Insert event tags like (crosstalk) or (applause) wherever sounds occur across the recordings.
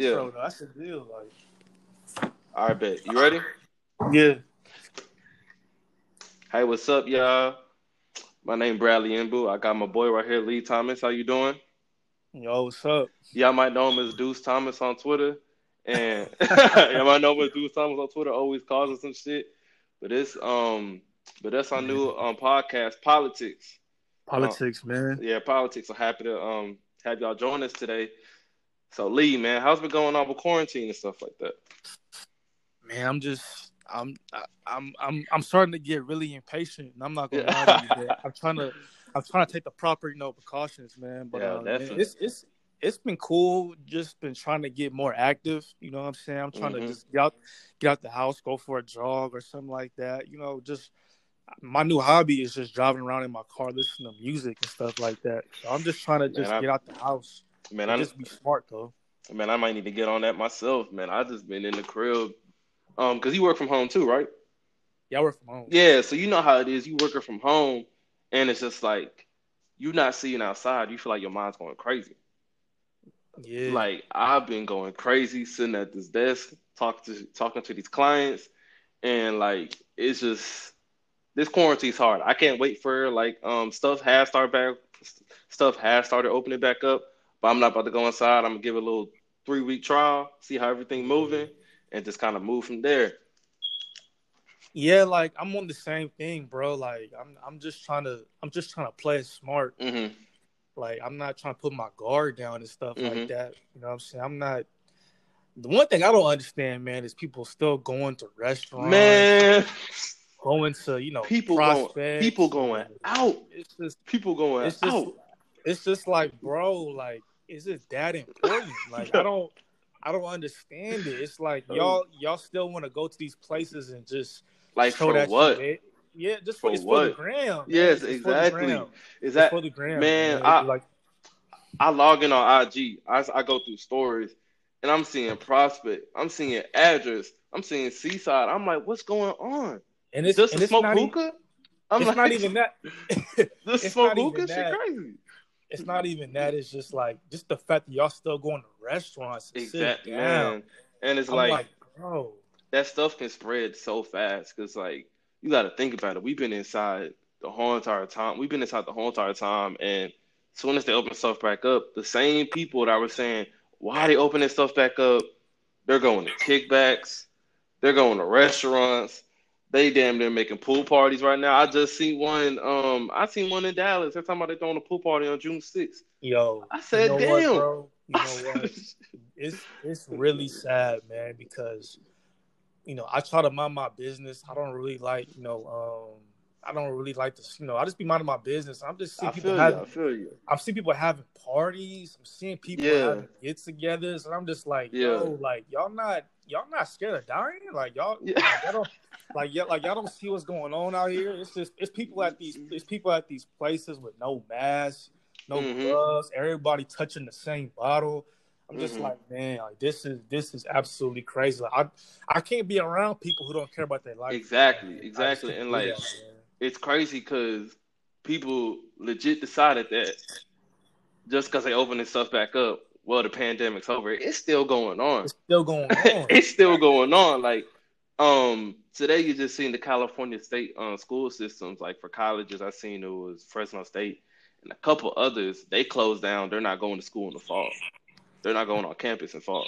Yeah. Though. That's the deal. Like, All right, bet. You ready? yeah. Hey, what's up, y'all? My name Bradley Imbu. I got my boy right here, Lee Thomas. How you doing? Yo, what's up? Y'all might know him as Deuce Thomas on Twitter. And (laughs) y'all might know him as Deuce Thomas on Twitter, always causing some shit. But it's um but that's our new um podcast, Politics. Politics, man. Yeah, politics. I'm happy to um have y'all join us today. So Lee, man, how's been going on with quarantine and stuff like that? Man, I'm just, I'm, I'm, I'm, I'm starting to get really impatient. I'm not gonna Yeah. lie to you. man. (laughs) I'm trying to, I'm trying to take the proper, you know, precautions, man. But Yeah, uh, man, it's, it's, it's been cool. Just been trying to get more active. You know what I'm saying? I'm trying Mhm. to just get out, get out the house, go for a jog or something like that. You know, just my new hobby is just driving around in my car, listening to music and stuff like that. So I'm just trying to just I- get out the house. Man, I just be smart though. man, I might need to get on that myself, man. I just been in the crib. Um, because you work from home too, right? Yeah, I work from home. Yeah, so you know how it is. You working from home, and it's just like you're not seeing outside. You feel like your mind's going crazy. Yeah. Like I've been going crazy sitting at this desk, talking to talking to these clients, and like it's just this quarantine's hard. I can't wait for like um stuff has started back, stuff has started opening back up, but I'm not about to go inside. I'm gonna give it a little three week trial, see how everything moving, and just kind of move from there. Yeah, like I'm on the same thing, bro. Like I'm I'm just trying to I'm just trying to play smart. hmm Like I'm not trying to put my guard down and stuff Mhm. like that. You know what I'm saying? I'm not the one thing I don't understand, man, is people still going to restaurants, Man, going to, you know, people going, people going out, It's just people going it's just out. it's just like, bro, like, is it that important? (laughs) Like I don't I don't understand it. It's like uh, y'all y'all still want to go to these places and just Like show for that what? shit. Yeah, just for, For it's for the what? gram. man. Yes, It's exactly. Is that for the gram, man, man. I- like I log in on IG. I, I go through stories and I'm seeing prospect. I'm seeing address. I'm seeing seaside. I'm like, what's going on? and it's Just and to it's smoke hookah? I'm it's like, not even that. (laughs) it's smoke hookah? Shit crazy. It's not even that. It's just like just the fact that y'all still going to restaurants and Exactly, sit down. man. And it's like, like, bro, that stuff can spread so fast because like you got to think about it. We've been inside the whole entire time. We've been inside the whole entire time, and as soon as they open stuff back up, the same people that were saying why they opening stuff back up, they're going to kickbacks, they're going to restaurants. They damn near making pool parties right now. I just seen one. Um, I seen one in Dallas. They're talking about they throwing a pool party on June sixth. yo, I said, you know damn. what, bro? You know (laughs) what? it's it's really sad, man, because you know I try to mind my business. I don't really like, you know, um, I don't really like to, you know, I just be minding my business. I'm just seeing I people feel you. having, I feel you. I'm seeing people having parties. I'm seeing people Yeah. having get-togethers, and I'm just like, Yeah. yo, like y'all not, y'all not scared of dying? Like y'all, Yeah. like, y'all don't, like y'all, like y'all don't see what's going on out here. It's just, it's people at these, it's people at these places with no masks, no Mhm. gloves, everybody touching the same bottle. I'm just Mhm. like, man, like this is this is absolutely crazy. Like, I I can't be around people who don't care about their life. Exactly, just exactly. And like, that, it's crazy because people legit decided that just because they opening stuff back up, well, the pandemic's over. It's still going on. it's still going (laughs) on. it's still going on. Like, um, today you just seen the California state um, school systems. Like for colleges, I seen it was Fresno State and a couple others. They closed down. They're not going to school in the fall. They're not going on campus in fall.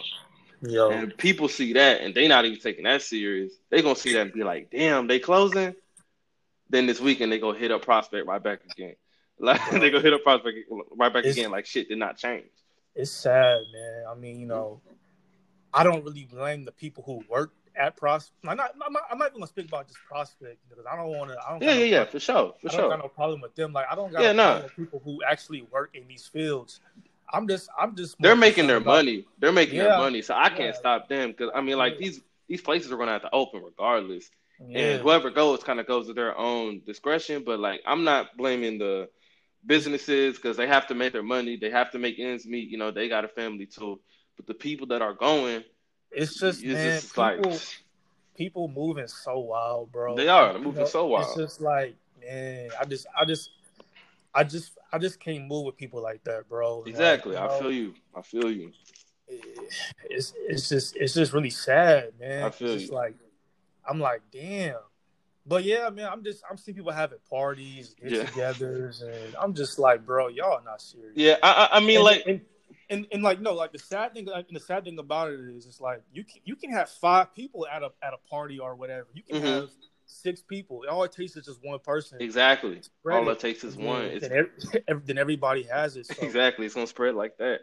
Yo, And people see that and they not even taking that serious. They gonna see that and be like, damn, they closing. Then this weekend they go hit up prospect right back again. (laughs) Like they go hit up prospect right back It's- again. Like shit did not change. it's sad, man. I mean, you know, I don't really blame the people who work at Prospect. I'm not, I'm not, I'm not even gonna speak about just Prospect because I don't want to. I don't. Yeah, yeah, no yeah, for sure, for I don't sure. got no problem with them. Like I don't got Yeah, no no. problem with people who actually work in these fields. I'm just, I'm just. They're making their about- money. They're making their money. So I can't stop them because I mean, like Yeah. these these places are gonna have to open regardless. Yeah. And whoever goes kind of goes at their own discretion. But like, I'm not blaming the businesses because they have to make their money. They have to make ends meet. You know, they got a family too. But the people that are going, It's just, it's man, just people, like people moving so wild, bro. They are. They're You moving know, so wild. It's just like, man, I just, I just, I just, I just can't move with people like that, bro. Like, exactly. you I know, feel you. I feel you. (sighs) it's it's just it's just really sad, man. I feel it's you. like I'm like, damn. But yeah, man, I'm just I'm seeing people having parties, get Yeah. and I'm just like, bro, y'all not serious. Yeah, I, I I mean, and, like, and, and and like no, like the sad thing, like, the sad thing about it is, it's like you can you can have five people at a at a party or whatever. You can Mhm. have six people. All it takes is just one person. exactly. All it. it takes is one. It's, Then, ev- (laughs) then everybody has it. So, exactly. It's gonna spread like that.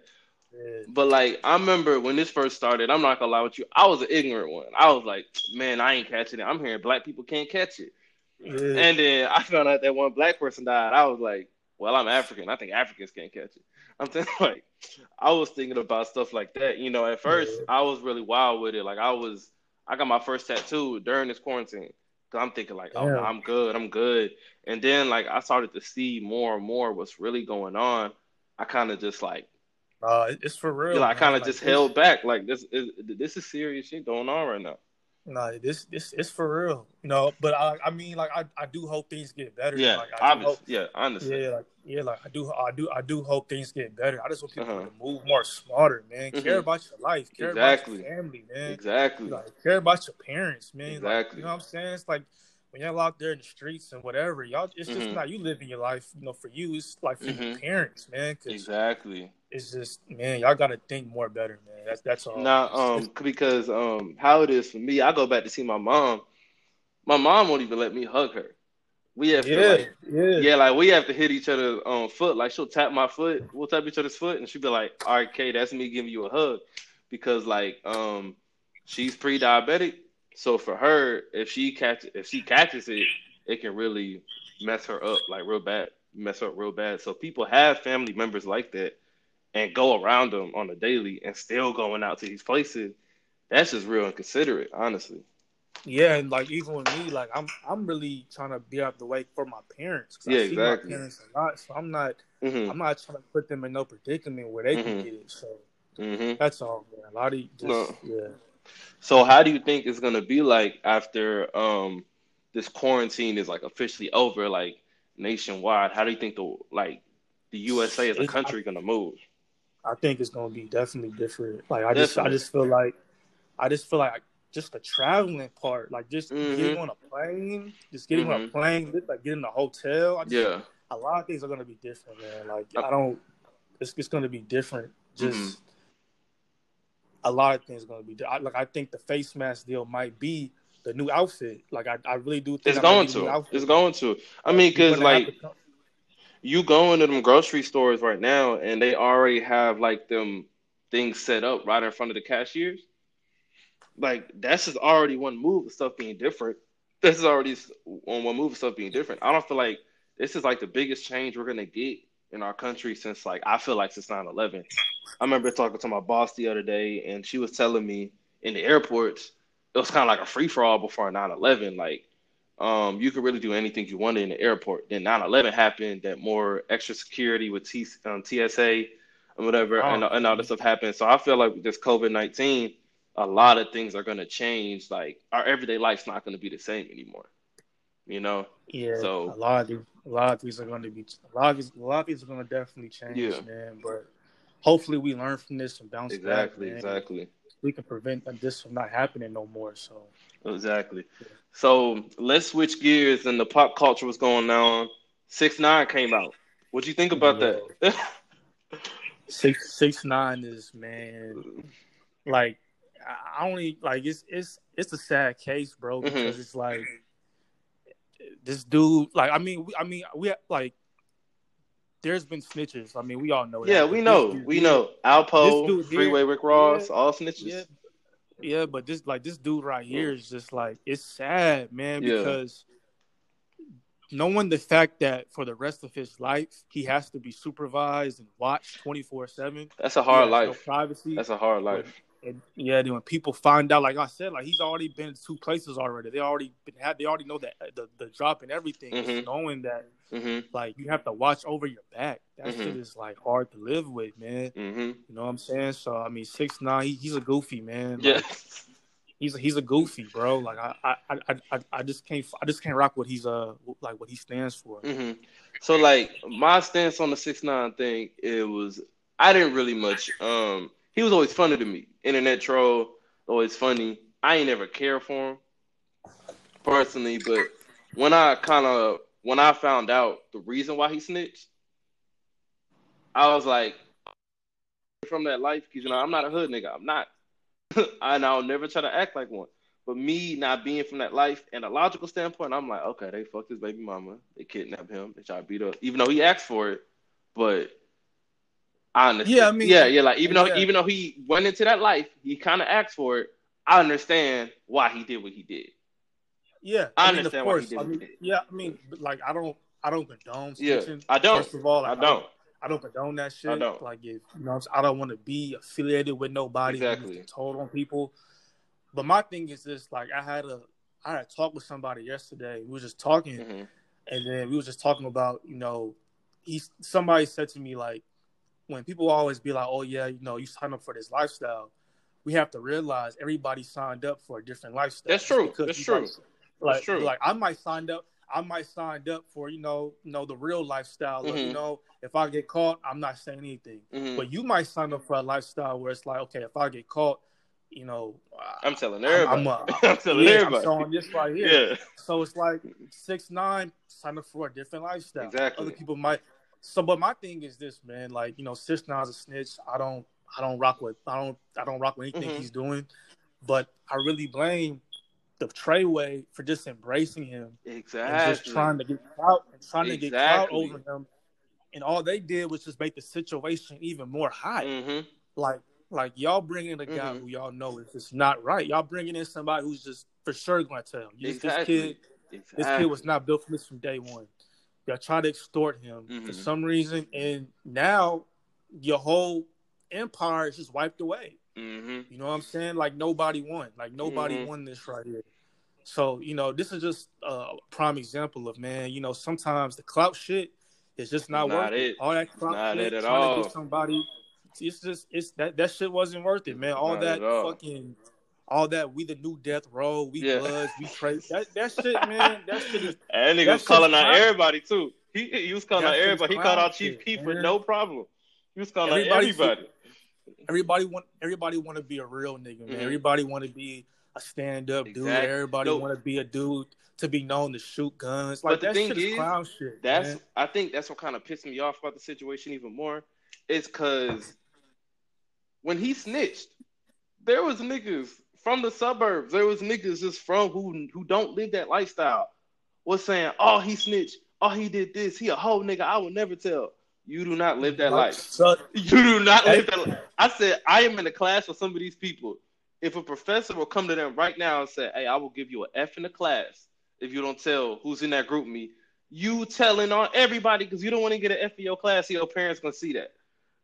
yeah. But like, I remember when this first started. I'm not gonna lie with you. I was an ignorant one. I was like, man, I ain't catching it. I'm hearing black people can't catch it. Yeah. And then I found out that one black person died. I was like, well, I'm African. I think Africans can't catch it. I'm thinking (laughs) like, I was thinking about stuff like that. You know, at first Yeah. I was really wild with it. Like I was, I got my first tattoo during this quarantine. Cause I'm thinking like, oh, no. I'm good, I'm good. And then like I started to see more and more what's really going on. I kind of just like, Uh, it's for real. you know, I kind of Like, just held back. Like this is this is serious shit going on right now. Nah, this this it's for real. You know, but I I mean like I, I do hope things get better. Yeah, like, I obviously. hope, Yeah, understand. yeah, like yeah, like I do I do I do hope things get better. I just want people Uh-huh. to move more smarter, man. Care Mhm. about your life, care Exactly. about your family, man. Exactly. Like care about your parents, man. Like, Exactly. you know what I'm saying? It's like when y'all out there in the streets and whatever, y'all it's just Mhm. not you living your life, you know, for you. It's like for your Mhm. parents, man. Exactly. it's just man, y'all gotta think more better, man. That's that's all. Now, um, (laughs) because um, how it is for me, I go back to see my mom. My mom won't even let me hug her. We have to yeah, like, yeah, yeah, like we have to hit each other's um foot. Like she'll tap my foot, we'll tap each other's foot, and she'll be like, "All right, Kay, that's me giving you a hug," because like um, she's pre-diabetic, so for her, if she catch if she catches it, it can really mess her up like real bad, mess her up real bad. So people have family members like that and go around them on a daily and still going out to these places. That's just real inconsiderate, honestly. Yeah, and like even with me, like I'm I'm really trying to be out the way for my parents. 'cause Yeah, I see exactly. my parents a lot, so I'm not hmm I'm not trying to put them in no predicament where they Mhm. can get it. So hmm that's all, man. A lot of just No. yeah. So how do you think it's gonna be like after um this quarantine is like officially over, like nationwide? How do you think the like the USA as a country gonna move? I think it's gonna be definitely different. Like I just I just feel like I just feel like just the traveling part, like just Mhm. getting on a plane, just getting on a plane, like getting a hotel. I just, Yeah. a lot of things are gonna be different, man. Like I don't, it's it's gonna be different. Just Mhm. A lot of things are gonna be. I, like I think the face mask deal might be the new outfit. Like I, I really do think It's going be the new to. It's going to. I mean, because like to you go into them grocery stores right now and they already have like them things set up right in front of the cashiers. Like that's just already one move of stuff being different. This is already on one move of stuff being different. I don't feel like this is like the biggest change we're gonna get in our country since like I feel like since 9-11. I remember talking to my boss the other day and she was telling me in the airports it was kind of like a free for all before 9-11. Like um, you could really do anything you wanted in the airport. Then 9/11 happened, that more extra security with T, um, TSA and whatever, and, Oh. and all this stuff happened. So I feel like with this COVID 19, a lot of things are going to change. Like our everyday life's not going to be the same anymore. You know? Yeah, so- a lot of these, a lot of these are gonna be a lot of these, a lot of these are gonna definitely change, Yeah. man. But hopefully we learn from this and bounce Exactly, back. man. exactly, We can prevent this from not happening no more. So exactly. So let's switch gears. And the pop culture was going on. Six Nine came out. What do you think about that? six six nine is man, like I only like it's it's it's a sad case, bro, because Mhm. it's like this dude. Like I mean, we, I mean, we like there's been snitches. I mean, we all know. yeah, that. we know. dude We know. Alpo, dude Freeway Rick Ross, yeah, all snitches. Yeah, yeah, but this like this dude right here is just like it's sad, man, Yeah. because knowing the fact that for the rest of his life he has to be supervised and watched twenty four seven. That's a hard No life. privacy. That's a hard life. And yeah, when people find out, like I said, like he's already been to two places already. They already been had. They already know that the, the drop and everything. Mhm. knowing that, hmm like you have to watch over your back. That Mhm. shit is like hard to live with, man. hmm You know what I'm saying? So I mean, six nine, he, he's a goofy man. Yeah. Like, he's a, he's a goofy, bro. Like I, I I I just can't I just can't rock what he's uh like what he stands for. hmm So like my stance on the six nine thing, it was I didn't really much. Um, he was always funny to me. Internet troll, always funny. I ain't never cared for him personally, but when I kind of when I found out the reason why he snitched, I was like, from that life, because you know I'm not a hood nigga. I'm not, (laughs) and I'll never try to act like one. But me not being from that life and a logical standpoint, I'm like, okay, they fucked his baby mama, they kidnapped him, they tried to beat up, even though he asked for it. But Understand. Yeah, I mean, yeah, yeah. Like even yeah. though even though he went into that life, he kind of asked for it. I understand why he did what he did. Yeah, I I, mean, understand of why course. he did I what he mean, did. yeah, I mean, like I don't, I don't condone Yeah. I don't. First of all, like, I don't. I don't condone that shit. I don't. Like, if you know? I don't want to be affiliated with nobody Exactly. told on people. But my thing is this: like, I had a, I had a talk with somebody yesterday. We were just talking, Mhm. and then we were just talking about, you know, he's somebody said to me like, when people always be like, oh yeah, you know, you signed up for this lifestyle. We have to realize everybody signed up for a different lifestyle. That's true. That's true. Like, like, That's true. like I might signed up. I might signed up for you know, you know the real lifestyle. Of, Mhm. you know, if I get caught, I'm not saying anything. Mhm. But you might sign up for a lifestyle where it's like, okay, if I get caught, you know, I'm telling I'm- everybody. I'm, (laughs) I'm, telling yeah, I'm everybody. showing this right here. yeah. So it's like six nine, sign up for a different lifestyle. Exactly. Other people might. So, but my thing is this, man. Like you know, six nine's a snitch. I don't, I don't rock with, I don't, I don't rock with anything Mhm. he's doing. But I really blame the Treyway for just embracing him Exactly. and just trying to get out and trying to get out over him. And all they did was just make the situation even more hot. hmm Like, like y'all bringing a guy Mhm. who y'all know is just not right. Y'all bringing in somebody who's just for sure going to tell him. This, this kid, Exactly. this kid was not built for this from day one. Y'all try to extort him for Mhm. some reason, and now your whole empire is just wiped away. hmm You know what I'm saying? Like nobody won. Like nobody Mhm. won this right here. So you know, this is just a prime example of man. You know, sometimes the clout shit is just not, Not worth it. it. All that clout Not shit, it at trying to get somebody. It's just it's that that shit wasn't worth it, man. All Not that fucking all. All that we the new death row, we Yeah. bloods, we trade (laughs) that that shit, man. That shit is (laughs) And nigga was calling out clown. everybody too. He he was calling That out everybody. He called out Chief Keef with no problem. He was calling out Everybody- everybody. everybody want everybody want to be a real nigga, man. Mhm. Everybody want to be a stand up dude. Everybody No. want to be a dude to be known to shoot guns. But the that thing is, is, clown shit. That's man. I think that's what kind of pissed me off about the situation even more. Is because when he snitched, there was niggas from the suburbs. There was niggas just from who who don't live that lifestyle. Was saying, oh he snitched, oh he did this, he a whole nigga. I will never tell. You do not live that life. suck- You do not live that life. I said I am in a class with some of these people. If a professor will come to them right now and say, "Hey, I will give you an F in the class if you don't tell who's in that group me," you telling on everybody because you don't want to get an F in your class. So your parents gonna see that.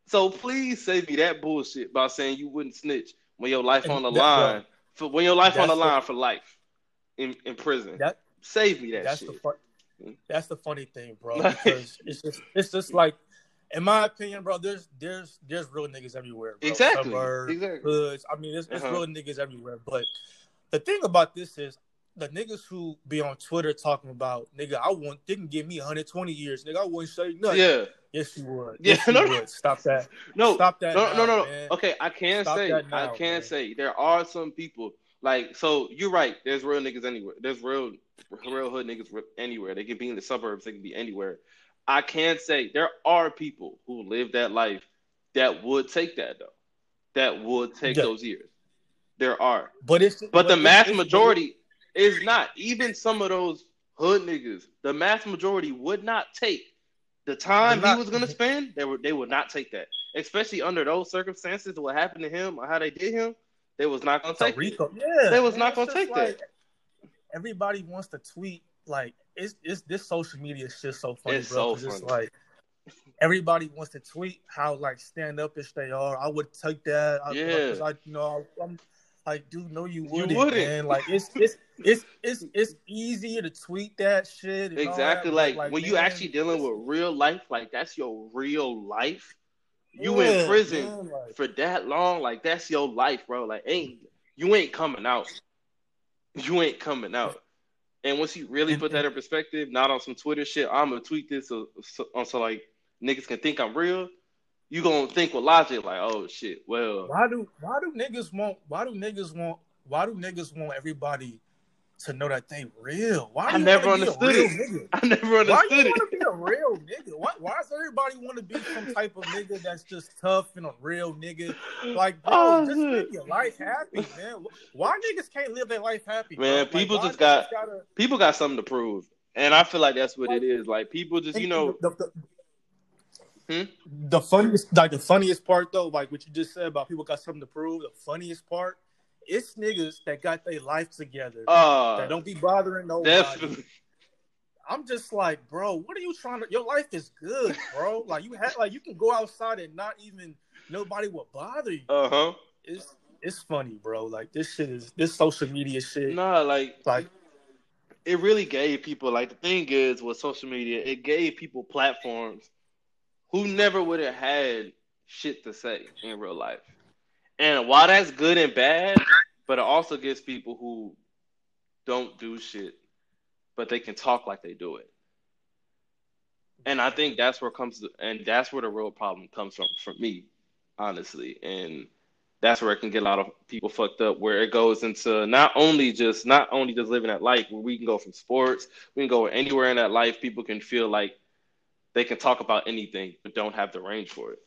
So please save me that bullshit by saying you wouldn't snitch when your life on the that- line for when your life on the the- line for life in in prison. That Save me that that's shit. the fun, that's the funny thing, bro. (laughs) Because it's just it's just like, in my opinion, bro. There's there's there's real niggas everywhere. Bro. Exactly. Suburbs, Exactly. hoods. I mean, there's, there's Uh-huh. real niggas everywhere. But the thing about this is. The niggas who be on Twitter talking about nigga, I want they can give me 120 years, nigga. I wouldn't say nothing. Yeah. Yes, you would. Yeah, Yes, you no, would. Stop that. No. Stop that. No, now, no, no, no. man. Okay, I can Stop say, now, I can man. say there are some people like so. You're right. There's real niggas anywhere. There's real, real hood niggas anywhere. They can be in the suburbs. They can be anywhere. I can say there are people who live that life that would take that though. That would take Yeah. those years. There are, But it's but the it's- mass it's- majority is not. Even some of those hood niggas, the mass majority would not take the time They're he was gonna (laughs) spend. They would they would not take that, especially under those circumstances. What happened to him or how they did him, they was not gonna It's a take it. Yeah, They was man, not gonna just take that. Everybody wants to tweet like it's it's this social media shit so funny, It's bro. so 'cause it's like everybody wants to tweet how like stand up ish they are. I would take that. I, Yeah. I you know I'm like, dude, no, you wouldn't, wouldn't. man. Like it's it's it's it's it's easier to tweet that shit. Exactly. that, but, Like, when you man, actually dealing with real life, like that's your real life. You yeah, in prison man, like, for that long, like that's your life, bro. Like ain't you ain't coming out. You ain't coming out. And once you really put that in perspective, not on some Twitter shit, I'm gonna tweet this so, so, so like niggas can think I'm real. you gonna think with logic like, oh shit, well, why do why do niggas want why do niggas want why do niggas want everybody to know that they real? Why I never wanna be a understood it. nigga? (laughs) I never understood Why you it. want to be a real nigga? Why, why does everybody want to be some type of nigga that's just tough and a real nigga? Like, bro, Oh, just shit. live your life happy, man. Why niggas can't live their life happy? bro? Man, Like, people why just got- gotta- People got something to prove, and I feel like that's what it is. Like people just, you know, the, the, Hmm? the funniest, like the funniest part though, like what you just said about people got something to prove. The funniest part, it's niggas that got their life together that uh, don't be bothering nobody. definitely. I'm just like, bro, what are you trying to? Your life is good, bro. like you had, like you can go outside and not even nobody will bother you. Uh huh. It's it's funny, bro. Like this shit is this social media shit. Nah, like Like it really gave people like the thing is with social media, it gave people platforms who never would have had shit to say in real life. And while that's good and bad, but it also gives people who don't do shit, but they can talk like they do it. And I think that's where comes and that's where the real problem comes from for me, honestly. And that's where it can get a lot of people fucked up where it goes into not only just not only just living that life where we can go from sports we can go anywhere in that life people can feel like they can talk about anything but don't have the range for it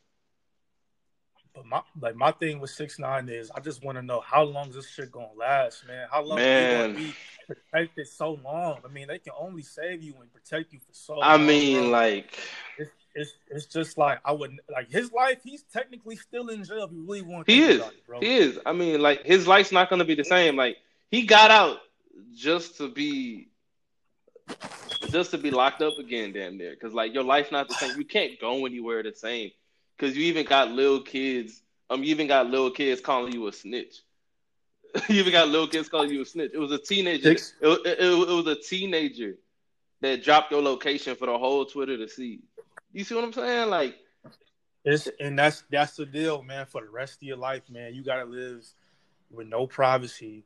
But my like my thing with six nine is I just want to know how long is this shit gonna last, man. How long Man. you gonna be protected so long? I mean, they can only save you and protect you for so. i long, mean bro. like it's, it's it's just like I wouldn't like his life. He's technically still in jail. If you really want, he is it, bro. he is i mean like his life's not going to be the same like he got out just to be just to be locked up again damn near because like your life's not the same you can't go anywhere the same because you even got little kids um you even got little kids calling you a snitch (laughs) you even got little kids calling you a snitch it was a teenager it, it, it, it was a teenager that dropped your location for the whole twitter to see you see what i'm saying like It's, and that's that's the deal, man. For the rest of your life, man, you gotta live with no privacy.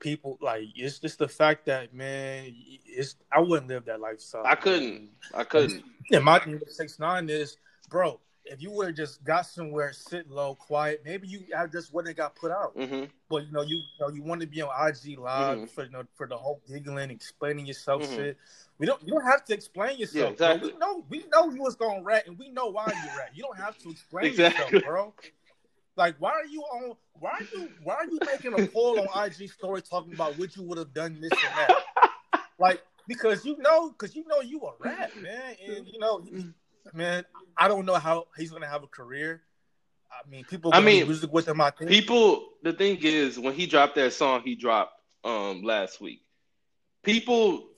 People like it's just the fact that man, it's I wouldn't live that lifestyle. i couldn't i couldn't Yeah, my thing with six nine is, bro. If you would have just got somewhere, sit low, quiet, maybe you I just wouldn't have got put out. hmm But you know, you, you know, you want to be on IG live Mhm. for you know for the whole giggling, explaining yourself Mhm. shit. We don't you don't have to explain yourself, Yeah, exactly. We know we know you was gonna rat and we know why you rat. You don't have to explain Exactly. yourself, bro. Like why are you on why are you why are you making a poll on IG story talking about what you would have done this and that? (laughs) Like because you know because you know you a rat, man. And you know man, I don't know how he's gonna have a career. I mean, people. I mean, music with him. I think. People, the thing is, when he dropped that song, he dropped um last week. People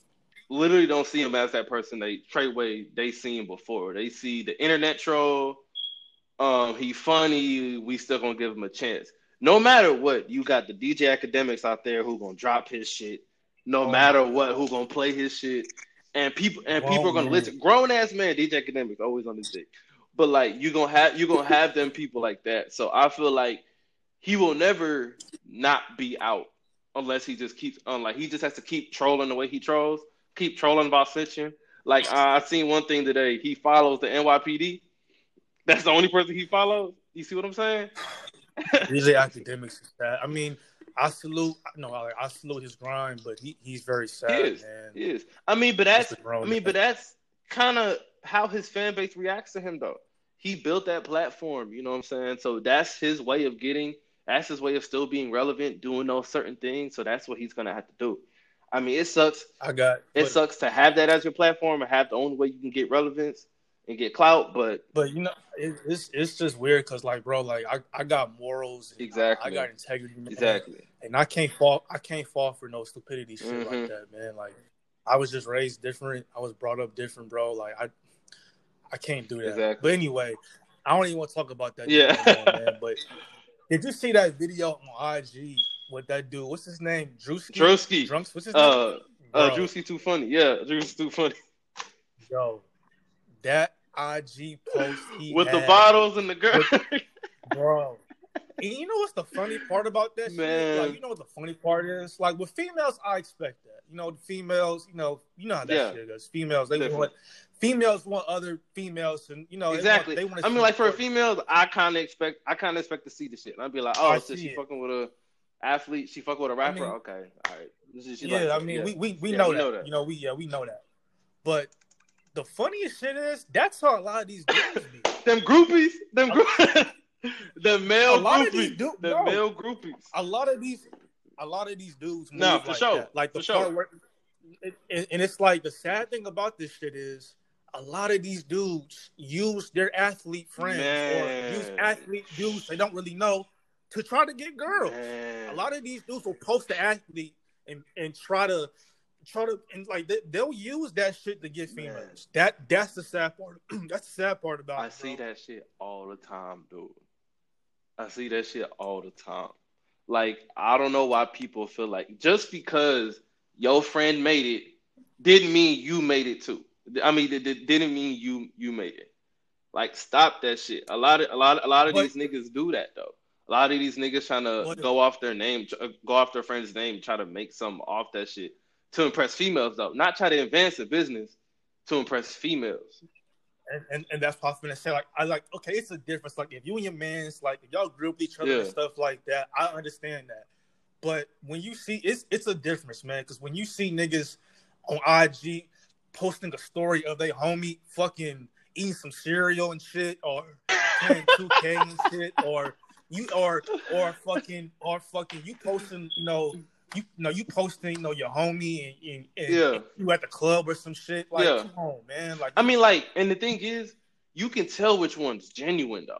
literally don't see him as that person they Treyway they seen before. They see the internet troll. Um, he funny. We still gonna give him a chance. No matter what, you got the DJ Akademiks out there who gonna drop his shit. No Oh matter what, who gonna play his shit, and people and people are gonna man. listen. Grown ass man, DJ Akademiks always on his dick. But like you gonna have you gonna have them people like that. So I feel like he will never not be out unless he just keeps on like he just has to keep trolling the way he trolls, keep trolling about snitching. Like uh, I seen one thing today, he follows the NYPD. That's the only person he follows. You see what I'm saying? DJ Akademiks is sad. I mean, I salute. No, I, I salute his grind, but he, he's very sad, He is. man. He is. I mean, but that's He's a grown I mean, but that's kind of how his fan base reacts to him though. He built that platform, you know what I'm saying? So that's his way of getting that's his way of still being relevant, doing those certain things. So that's what he's gonna have to do. I mean, it sucks. I got. It sucks to have that as your platform and have the only way you can get relevance and get clout, but But you know, it, it's it's just weird because like, bro, like I, I got morals. and I- Exactly. I, got integrity. Man. exactly. And I can't fall. I can't fall for no stupidity shit Mhm. like that, man. Like, I was just raised different. I was brought up different, bro. Like I, I can't do that. Exactly. But anyway, I don't even want to talk about that. Yeah. no more, man. But did you see that video on IG with that dude? What's his name? Drewski. Drewski. Drunks. What's his name? Uh uh Bro, too funny. Yeah, Juicy too funny. Yo, that IG post With the bottles and the girl. (laughs) bro. and you know what's the funny part about that Man. shit? Like, you know what the funny part is? Like with females, I expect that. You know, the females, you know, you know how that Yeah. shit goes. Females, they Definitely. want females want other females, and you know, exactly. They want, they want I mean, like for a female, I kind of expect, I kind of expect to see the shit. And I'd be like, oh, I so she it. fucking with a athlete, she fucking with a rapper. mean- okay, all right. This is- she yeah, like I mean, Yeah. we we, we, Yeah, know, we that. know that. You know, we yeah, we know that. But the funniest shit is that's how a lot of these dudes be. (laughs) them groupies, them groupies, (laughs) the male A lot of groupies, du- the no. male groupies. a lot of these a lot of these dudes No, for like sure. that. like the For part sure. where and, and it's like the sad thing about this shit is a lot of these dudes use their athlete friends or use athlete dudes they don't really know to try to get girls Man. a lot of these dudes will post the athlete and and try to try to and like they, they'll use that shit to get Man. females that that's the sad part (clears throat) that's the sad part about I it, see that shit all the time, dude. I see that shit all the time. Like, I don't know why people feel like just because your friend made it didn't mean you made it too. I mean, it it didn't mean you you made it. Like, stop that shit. A lot of a lot a lot of But- these niggas do that though. A lot of these niggas trying to But- go off their name, go off their friend's name, try to make something off that shit to impress females though. Not try to advance the business to impress females. and, and, and that's possible. Gonna say. Like, I like, okay, it's a difference. Like, if you and your man's like, if y'all group each other and stuff like that, I understand that. But when you see, it's it's a difference, man. Because when you see niggas on IG posting a story of they homie fucking eating some cereal and shit, or playing 2K and shit, or you or or fucking or fucking you posting, you know. You, know, you posting, you know, your homie and, and, and Yeah. you at the club or some shit. Like, Yeah. come on, man. Like, I mean, like, and the thing is, you can tell which one's genuine though.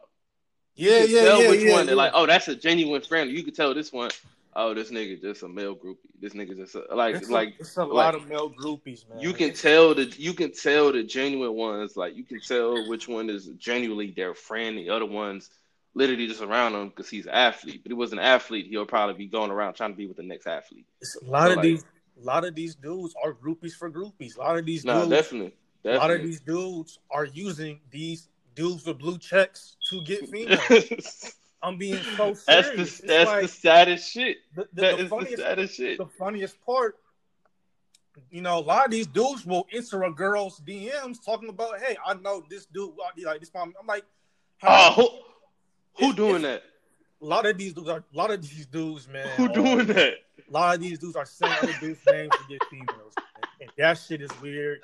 yeah, you can yeah, tell yeah, which yeah, one they're yeah. like, oh, that's a genuine friend. You can tell this one, oh, this nigga just a male groupie. This nigga just a, like It's like a, it's a like- lot of male groupies, man. you can tell the you can tell the genuine ones. Like you can tell which one is genuinely their friend. The other ones literally just around him because he's an athlete. But he was an athlete, he'll probably be going around trying to be with the next athlete. It's a lot So, of like- these, a lot of these dudes are groupies for groupies. A lot of these No, dudes, definitely, a lot of these dudes are using these dudes with blue checks to get (laughs) females. I'm being so serious. (laughs) that's the It's that's like the saddest shit. the, the, That the is the saddest shit. the funniest part. You know, a lot of these dudes will answer a girl's DMs talking about, "Hey, I know this dude. Like this, mom." I'm like, Oh, who, It's- doing it's- that? a lot of these dudes are, a lot of these dudes, man. Who are- doing that? A lot of these dudes are saying other dudes' (laughs) names to get females, man. and that shit is weird.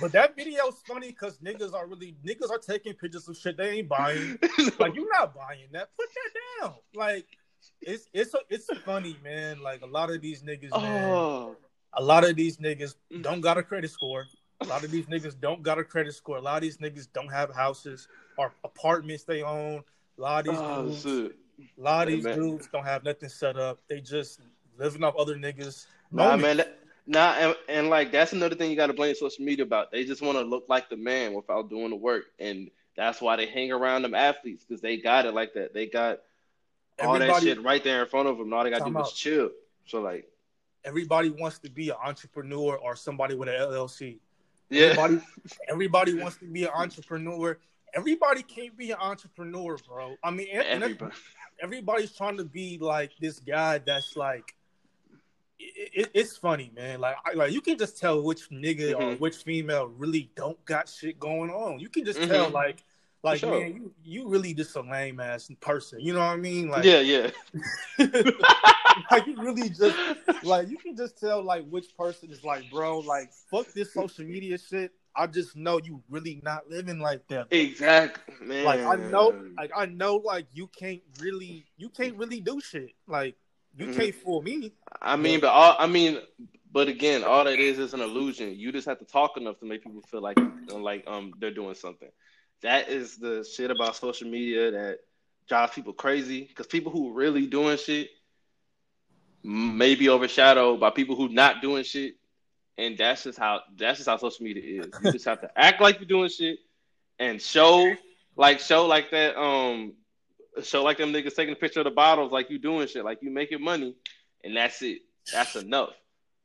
But that video is funny because niggas are really niggas are taking pictures of shit they ain't buying. (laughs) Like you're not buying that. Put that down. Like it's it's it's funny, man. Like a lot of these niggas, man. oh, A lot of these niggas don't got a credit score. A lot of these niggas don't got a credit score. A lot of these niggas don't have houses or apartments they own. A lot of these oh dudes, shit. a lot of these man. dudes don't have nothing set up. They just living off other niggas. Nah, man. That, nah, and, and like that's another thing you got to blame social media about. They just want to look like the man without doing the work, and that's why they hang around them athletes because they got it like that. They got all that shit right there in front of them. All they got to do is chill. So like, everybody wants to be an entrepreneur or somebody with an LLC. yeah, Everybody, (laughs) everybody wants to be an entrepreneur. Everybody can't be an entrepreneur, bro. I mean, everybody. everybody's trying to be like this guy that's like. It, it, it's funny, man. Like, I, like you can just tell which nigga or Mhm. which female really don't got shit going on. You can just Mhm. tell, like, like sure. man, you you really just a lame ass person. You know what I mean? Like, yeah, yeah. (laughs) like you really just like you can just tell like which person is like, bro, like fuck this social media shit. I just know you really not living like that. Exactly, man. Like I know, like I know, like you can't really, you can't really do shit. Like you Mhm. can't fool me. I mean, but all I mean, but again, all that is is an illusion. You just have to talk enough to make people feel like like um they're doing something. That is the shit about social media that drives people crazy. Because people who really doing shit may be overshadowed by people who not doing shit, and that's just how that's just how social media is. You just have to (laughs) act like you're doing shit and show like show like that um show like them niggas taking a picture of the bottles like you doing shit like you making money and that's it. That's enough.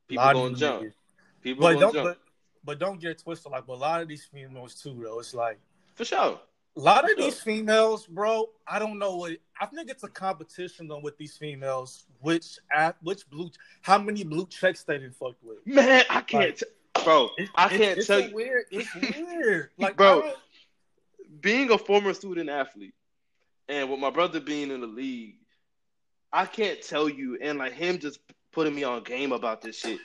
People gonna jump. niggas. People But gonna don't, jump but, but don't get twisted. Like, but a lot of these females too, though. It's like for sure. A lot of these females, bro, I don't know what I think it's a competition though with these females, which at which blue how many blue checks they didn't fuck with. Man, I can't like, t- bro, it, I can't it's tell you weird, it's (laughs) weird. Like bro, being a former student athlete and with my brother being in the league, I can't tell you and like him just putting me on game about this shit.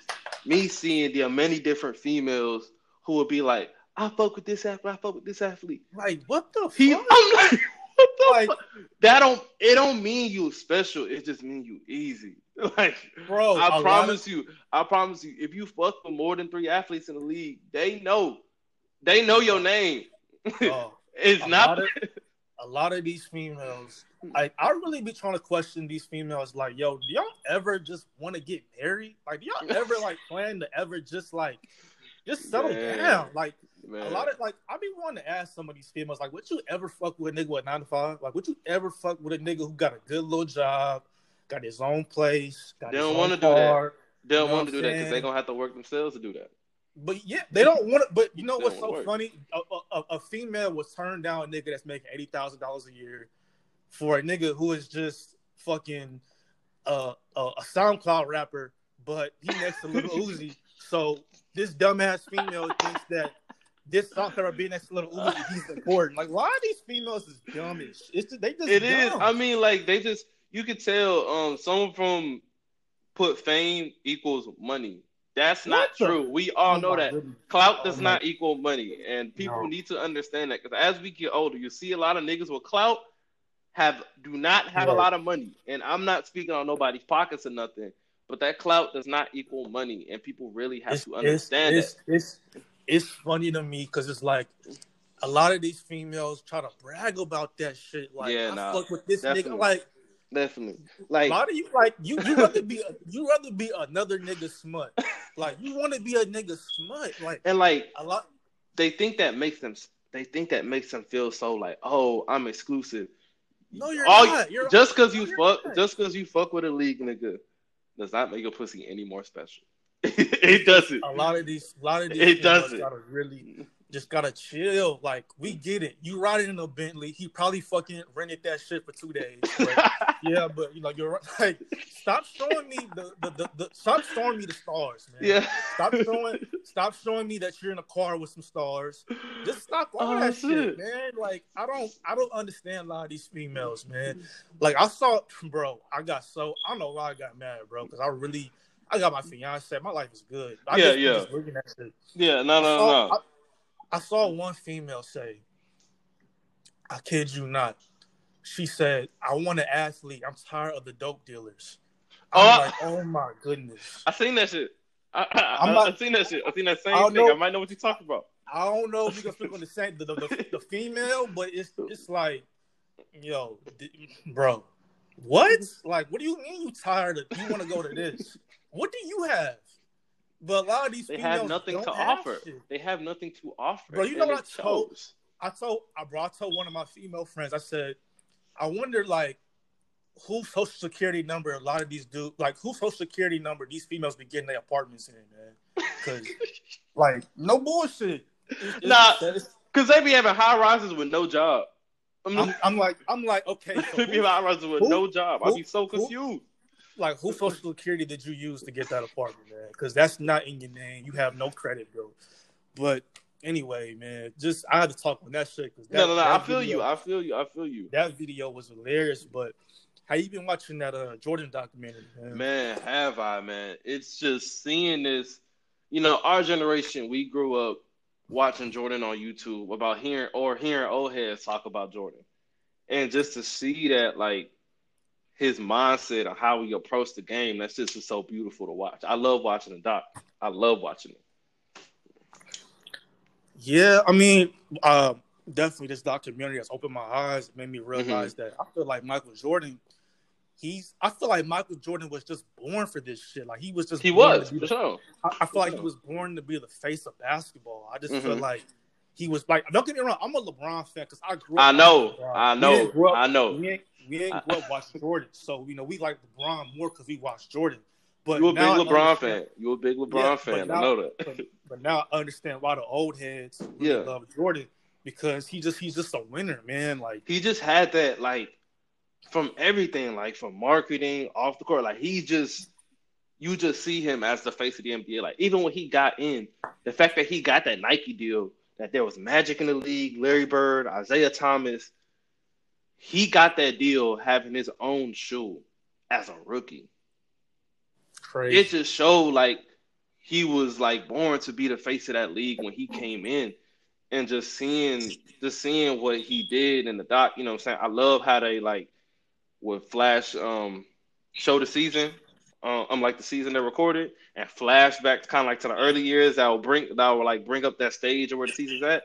Me seeing the many different females who would be like, I fuck with this athlete. I fuck with this athlete. Like what the he, fuck? I'm like, what the like, fuck? That don't it don't mean you special. It just mean you easy. (laughs) Like, bro, I promise of... you. I promise you. If you fuck with more than three athletes in the league, they know. They know your name. Oh, (laughs) it's a not. Lot of, a lot of these females, I I really be trying to question these females. Like, yo, do y'all ever just want to get married? Like, do y'all ever like plan to ever just like just settle Man. down? Like, Man. A lot of like I be wanting to ask some of these females like, would you ever fuck with a nigga with nine to five? Like, would you ever fuck with a nigga who got a good little job, got his own place, got they don't want to do that. They don't want to do that because they're gonna have to work themselves to do that. But yeah, they don't want it. But you know what's so work. funny? A, a, a, female was turned down a nigga that's making eighty thousand dollars a year for a nigga who is just fucking uh, a, a SoundCloud rapper, but he next to Lil Uzi. (laughs) So this dumbass female thinks that this her being next little Uzi, he's important. Like, why are these females is dumb as It's just, they just. It is. I mean, like they just you could tell um someone from put fame equals money. That's what not the? true. We all oh know that goodness. clout does oh not equal money, and people no. need to understand that because as we get older, you see a lot of niggas with clout have do not have a lot of money, and I'm not speaking on nobody's pockets or nothing. But that clout does not equal money, and people really have it's, to understand it's, that. It's, it's it's funny to me because it's like a lot of these females try to brag about that shit. Like, yeah, I nah, fuck with this definitely. nigga. Like, definitely. Like, a lot of you, like, you you rather be a, you rather be another nigga smut. Like, you want to be a nigga smut. Like, and like a lot. They think that makes them. They think that makes them feel so like, oh, I'm exclusive. No, you're All, not. You're, just because you fuck, not. just because you fuck with a league nigga, does not make your pussy any more special. (laughs) it doesn't. A lot of these, a lot of these, it doesn't. Gotta really, just gotta chill. Like we get it. You riding in a Bentley. He probably fucking rented that shit for two days. But, (laughs) yeah, but you know you're (laughs) like, stop showing me the, the, the, the, stop showing me the stars, man. Yeah. Stop showing stop showing me that you're in a car with some stars. Just stop all oh, that shit. shit, man. Like I don't I don't understand a lot of these females, man. Like I saw, bro. I got so I don't know why I got mad, bro, because I really I got my fiance. My life is good. I yeah, yeah. Yeah, no, no, I saw, no. I, I saw one female say, I kid you not. She said, I want an athlete. I'm tired of the dope dealers. I'm oh, like, oh my goodness. I seen that shit. I, I, I, I seen that shit. I seen that same I thing. Know, I might know what you're talking about. I don't know if we can (laughs) speak on the same the, the, the, the female, but it's it's like, yo, bro, what? Like, what do you mean you tired of? You want to go to this? What do you have? But a lot of these they have nothing to offer. Shit. They have nothing to offer. Bro, you know what I told? Chose. I told I brought I told one of my female friends. I said, I wonder like whose social security number a lot of these do like whose social security number these females be getting their apartments in, man. Because (laughs) like no bullshit. It's, nah, because they be having high rises with no job. I'm, I'm, I'm like I'm like okay. So (laughs) having high rises with who, no job. I'd be so confused. Who, like whose social security did you use to get that apartment, man? Because that's not in your name. You have no credit, bro. But anyway, man, just I had to talk on that shit. Cause that, no, no, no. I feel video, you. I feel you. I feel you. That video was hilarious. But how you been watching that uh, Jordan documentary, man? Man, have I, man? It's just seeing this. You know, our generation, we grew up watching Jordan on YouTube about hearing or hearing old heads talk about Jordan, and just to see that, like his mindset on how he approached the game. That's just so beautiful to watch. I love watching the doc. I love watching it. Yeah, I mean, uh, definitely this documentary has opened my eyes, made me realize mm-hmm. that I feel like Michael Jordan. He's. I feel like Michael Jordan was just born for this shit. Like he was just. He was. The, sure. I, I, feel like he was born to be the face of basketball. I just mm-hmm. feel like he was like. Don't get me wrong. I'm a LeBron fan because I grew. up I know. I know. I know. We ain't, ain't grew up watching Jordan, so you know we like LeBron more because we watched Jordan. But you a big LeBron fan. You a big LeBron yeah, fan. Now, I know that. but, but, now I understand why the old heads really yeah. love Jordan because he just he's just a winner, man. Like he just had that like from everything, like from marketing off the court, like he just you just see him as the face of the NBA. Like even when he got in, the fact that he got that Nike deal, that there was magic in the league, Larry Bird, Isiah Thomas, he got that deal having his own shoe as a rookie. Crazy. It just showed like he was like born to be the face of that league when he came in. And just seeing just seeing what he did in the doc, you know what I'm saying? I love how they like would flash um show the season uh, um, like the season they recorded and flashbacks kind of like to the early years that will bring that will like bring up that stage of where the season's at.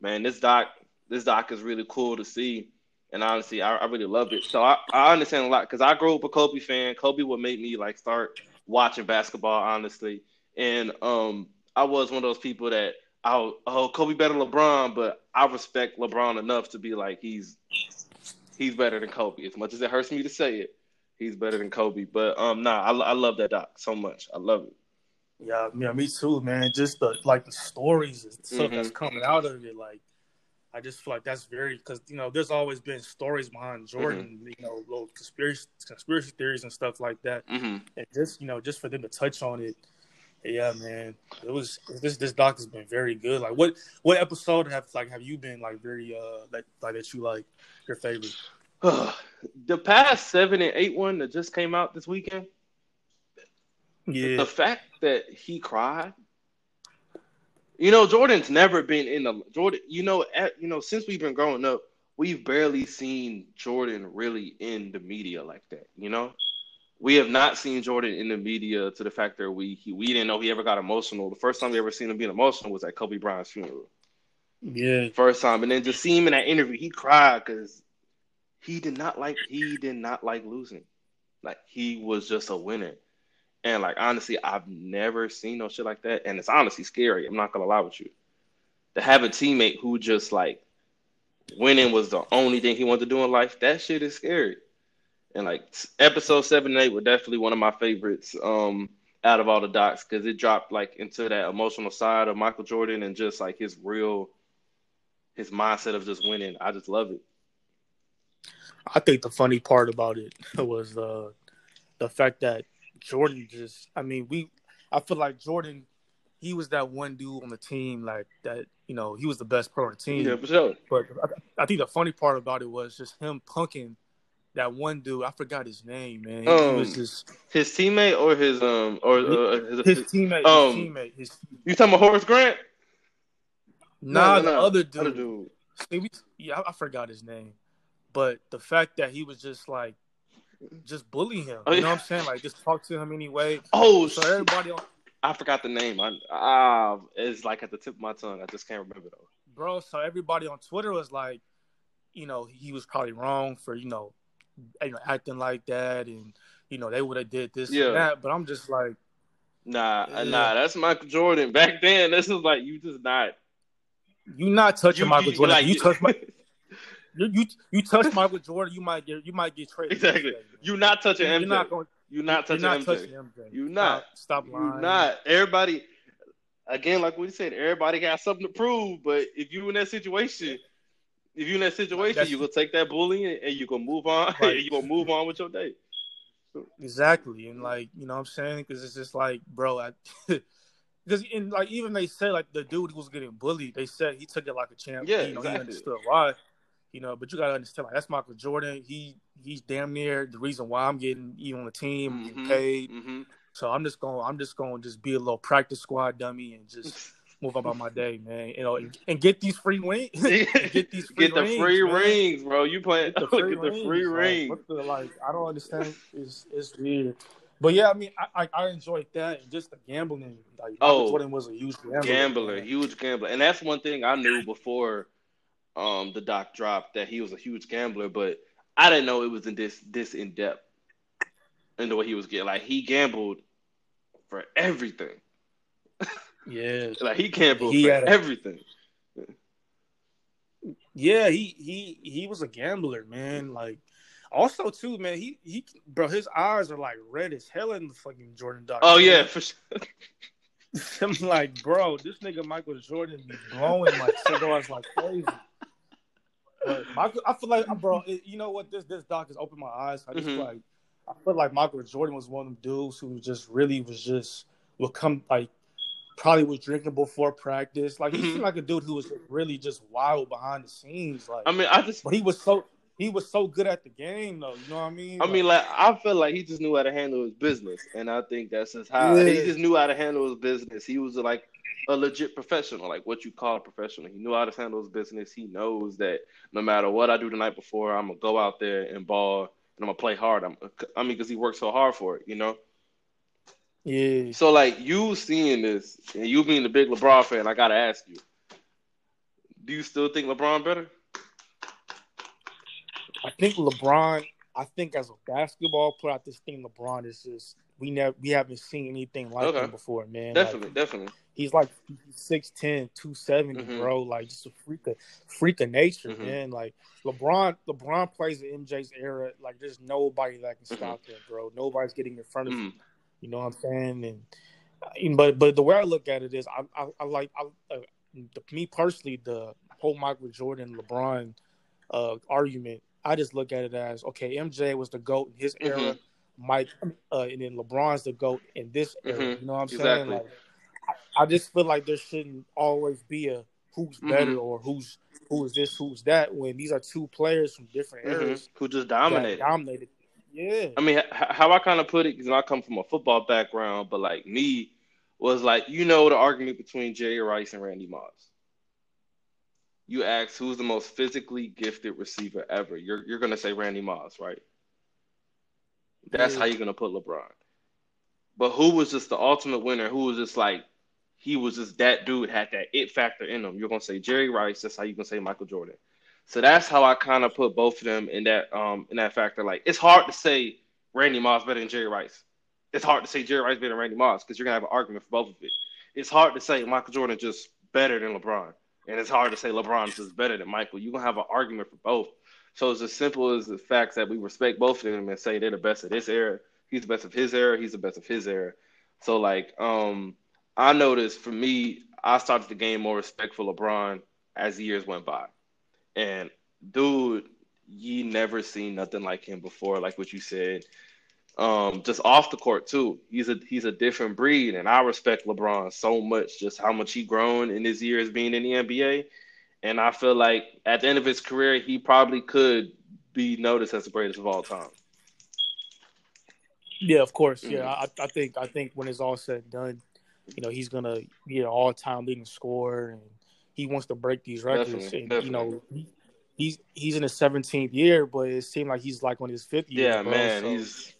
Man, this doc this doc is really cool to see, and honestly, I, I really love it. So I, I understand a lot because I grew up a Kobe fan. Kobe would make me like start watching basketball, honestly, and um, I was one of those people that I oh Kobe better LeBron, but I respect LeBron enough to be like he's he's better than Kobe. As much as it hurts me to say it, he's better than Kobe. But um, nah, I, I love that doc so much. I love it. Yeah, yeah, me too, man. Just the like the stories and stuff mm-hmm. that's coming out of it, like I just feel like that's very because you know there's always been stories behind Jordan, mm-hmm. you know, little conspiracy conspiracy theories and stuff like that, mm-hmm. and just you know just for them to touch on it, yeah, man, it was this this doc has been very good. Like, what what episode have like have you been like very uh like like that you like your favorite? (sighs) the past seven and eight one that just came out this weekend. Yeah. The fact that he cried. You know, Jordan's never been in the Jordan. You know, at, you know, since we've been growing up, we've barely seen Jordan really in the media like that. You know, we have not seen Jordan in the media to the fact that we he, we didn't know he ever got emotional. The first time we ever seen him being emotional was at Kobe Bryant's funeral. Yeah, first time, and then to see him in that interview, he cried because he did not like he did not like losing. Like he was just a winner. And like honestly, I've never seen no shit like that. And it's honestly scary. I'm not gonna lie with you. To have a teammate who just like winning was the only thing he wanted to do in life, that shit is scary. And like episode seven and eight were definitely one of my favorites um out of all the docs because it dropped like into that emotional side of Michael Jordan and just like his real his mindset of just winning. I just love it. I think the funny part about it (laughs) was uh, the fact that Jordan just I mean, we I feel like Jordan he was that one dude on the team like that, you know, he was the best player on the team. Yeah, for sure. But I, I think the funny part about it was just him punking that one dude. I forgot his name, man. Um, he was just his teammate or his um or uh, his, his, teammate. Um, his teammate. His, you talking about Horace Grant? Nah, no, no, the no. other dude. Other dude. See, yeah, I, I forgot his name. But the fact that he was just like, just bully him. Oh, you know what I'm saying? Like, just talk to him anyway. Oh, so everybody on. I forgot the name. I ah, uh, it's like at the tip of my tongue. I just can't remember though. Bro, so everybody on Twitter was like, you know, he was probably wrong for you know, you know, acting like that, and you know, they would have did this yeah. and that. But I'm just like, nah, yeah. nah, that's Michael Jordan. Back then, this is like you just not. You not touching you, Michael Jordan. Like, you touch my. (laughs) you you you touch Michael Jordan, you might get you might get traded. Exactly. You're not touching MJ. You're not going. You're not touching, you're not MJ. touching MJ. You're not. Stop, stop lying. You're not. Everybody. Again, like we said, everybody got something to prove. But if you in that situation, if you in that situation, That's, you gonna take that bullying and you gonna move on. (laughs) Right. you gonna move on with your day. Exactly, and like you know, what I'm saying because it's just like, bro, I. (laughs) Because in like even they said like the dude who was getting bullied, they said he took it like a champ. Yeah, you know, exactly. he understood why you know. But you gotta understand, like that's Michael Jordan. He he's damn near the reason why I'm getting even on the team, mm-hmm. getting paid. Mm-hmm. So I'm just going. I'm just going to just be a little practice squad dummy and just (laughs) move on about my day, man. You know, and, and get these free wings. (laughs) (laughs) get these free get the rings, free man. rings, bro. You playing? Get the free, get the free rings. Like, the, like, I don't understand. It's it's weird. But yeah, I mean, I, I, I enjoyed that and just the gambling. Like, oh, Jordan was a huge gambler. Gambler, huge gambler, and that's one thing I knew before um the doc dropped that he was a huge gambler, but I didn't know it was in this this in depth into what he was getting. Like he gambled for everything. Yeah, (laughs) like he gambled he for a, everything. Yeah, he he he was a gambler, man. Like also too, man. He he, bro, his eyes are like red as hell in the fucking Jordan doc. Oh yeah, for sure. (laughs) I'm like, bro, this nigga Michael Jordan be blowing like (laughs) cigars like crazy. Michael, I feel like, bro, you know what? This this doc has opened my eyes. I just Mhm. like, I feel like Michael Jordan was one of them dudes who just really was just would come like probably was drinking before practice. Like he Mhm. seemed like a dude who was really just wild behind the scenes. Like, I mean, I just, but he was so he was so good at the game though. You know what I mean? I mean, like I feel like he just knew how to handle his business, and I think that's just how Yeah. he just knew how to handle his business. He was like a legit professional, like what you call a professional. He knew how to handle his business. He knows that no matter what I do the night before, I'm gonna go out there and ball, and I'm gonna play hard. I'm, I mean, because he worked so hard for it, you know. yeah. So like you seeing this, and you being the big LeBron fan, I gotta ask you: Do you still think LeBron better? I think LeBron. I think as a basketball player, I just think LeBron is just we never we haven't seen anything like Okay. him before, man. Like, Definitely, definitely. He's like 6'10", 270, Mhm. bro. Like just a freak of freak of nature, Mhm. man. Like LeBron, LeBron plays in MJ's era. Like there's nobody that can Mhm. stop him, bro. Nobody's getting in front of him. Mhm. You know what I'm saying? And but but the way I look at it is, I I, I like I, uh, the, me personally the whole Michael Jordan LeBron uh, argument. I just look at it as okay, MJ was the goat in his era. Mhm. Mike, uh, and then LeBron's the goat in this era. Mhm. You know what I'm Exactly. saying? Like, I, just feel like there shouldn't always be a who's better Mhm. or who's who is this, who's that. When these are two players from different Mhm. eras Who just dominated? dominated. Yeah, I mean, h- how I kind of put it, because I come from a football background, but like me was like, you know, the argument between Jerry Rice and Randy Moss. You ask who's the most physically gifted receiver ever. You're you're gonna say Randy Moss, right? That's Yeah. how you're gonna put LeBron. But who was just the ultimate winner? Who was just like he was just that dude had that it factor in him. You're gonna say Jerry Rice. That's how you can say Michael Jordan. So that's how I kind of put both of them in that um in that factor. Like it's hard to say Randy Moss better than Jerry Rice. It's hard to say Jerry Rice better than Randy Moss because you're gonna have an argument for both of it. It's hard to say Michael Jordan just better than LeBron, and it's hard to say LeBron just better than Michael. You're gonna have an argument for both. So it's as simple as the fact that we respect both of them and say they're the best of this era. He's the best of his era. He's the best of his era. So like, um, I noticed for me, I started to gain more respect for LeBron as the years went by. And dude, you never seen nothing like him before, like what you said. Um, just off the court too. He's a he's a different breed, and I respect LeBron so much, just how much he grown in his years being in the NBA. And I feel like at the end of his career, he probably could be noticed as the greatest of all time. yeah, of course. Yeah, I, I think I think when it's all said and done, you know, he's gonna be an all-time leading scorer, and he wants to break these records. Definitely, and you know, he's he's in his 17th year, but it seemed like he's like on his fifth year. Yeah, bro, man, so- he's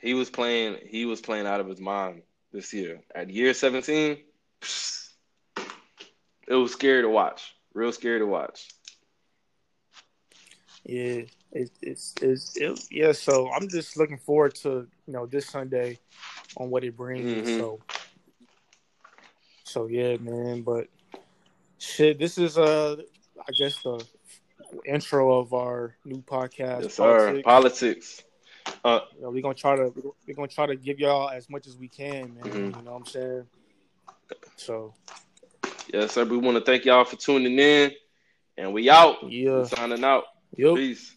he was playing he was playing out of his mind this year. At year 17, it was scary to watch. Real scary to watch. Yeah, it, it's it's it, yeah. So I'm just looking forward to you know this Sunday on what it brings. Mhm. So so yeah, man. But shit, this is uh I guess the intro of our new podcast. Yes, sir. Politics. Politics. Uh, You know, we're gonna try to we're gonna try to give y'all as much as we can, man. Mhm. You know what I'm saying? So yes, sir. We want to thank y'all for tuning in, and we out. yeah, We signing out. yep. Peace.